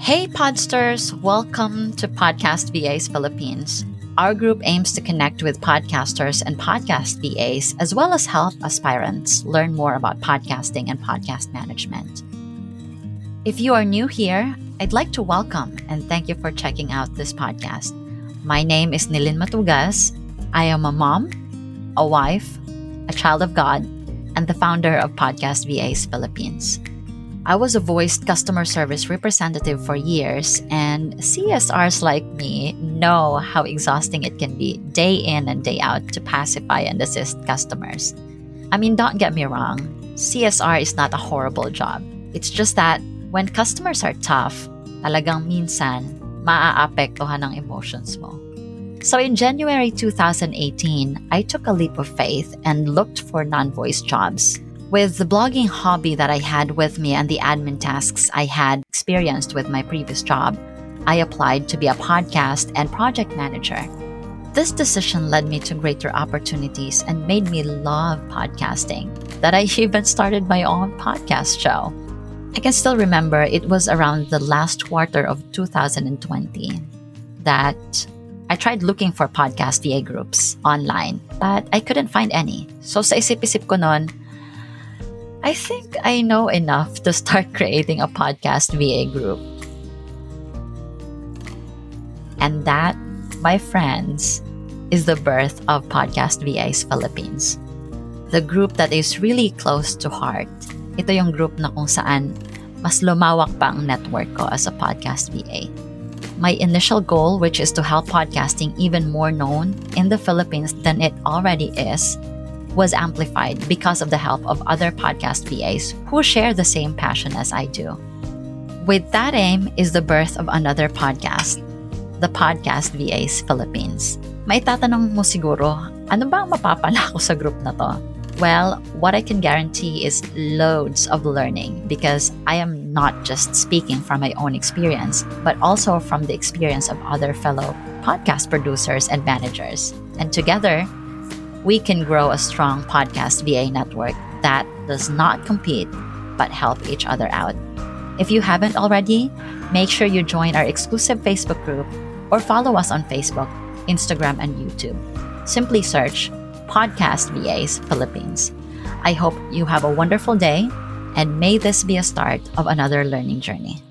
Hey, Podsters! Welcome to Podcast VAs Philippines. Our group aims to connect with podcasters and podcast VAs, as well as help aspirants learn more about podcasting and podcast management. If you are new here, I'd like to welcome and thank you for checking out this podcast. My name is Nilin Matugas. I am a mom, a wife, a child of God, and the founder of Podcast VAs Philippines. I was a voiced customer service representative for years, and CSRs like me know how exhausting it can be day in and day out to pacify and assist customers. I mean, don't get me wrong, CSR is not a horrible job. It's just that when customers are tough, talagang minsan, maaapektuhan ang emotions mo. So in January 2018, I took a leap of faith and looked for non voice jobs with the blogging hobby that I had with me and the admin tasks I had experienced with my previous job, I applied to be a podcast and project manager. This decision led me to greater opportunities and made me love podcasting, that I even started my own podcast show. I can still remember it was around the last quarter of 2020 that I tried looking for podcast VA groups online, but I couldn't find any. So sa isip-isip ko nun, I think I know enough to start creating a podcast VA group. And that, my friends, is the birth of Podcast VAs Philippines. The group that is really close to heart. Ito yung group na kung saan mas lumawak pa ang network ko as a podcast VA. My initial goal, which is to help podcasting even more known in the Philippines than it already is, was amplified because of the help of other podcast VAs who share the same passion as I do. With that aim is the birth of another podcast, the Podcast VAs Philippines. May tatanong mo siguro, ano ba ang mapapala ko sa group na to? Well, what I can guarantee is loads of learning because I am not just speaking from my own experience, but also from the experience of other fellow podcast producers and managers. And together, we can grow a strong podcast VA network that does not compete but help each other out. If you haven't already, make sure you join our exclusive Facebook group or follow us on Facebook, Instagram, and YouTube. Simply search Podcast VAs Philippines. I hope you have a wonderful day and may this be a start of another learning journey.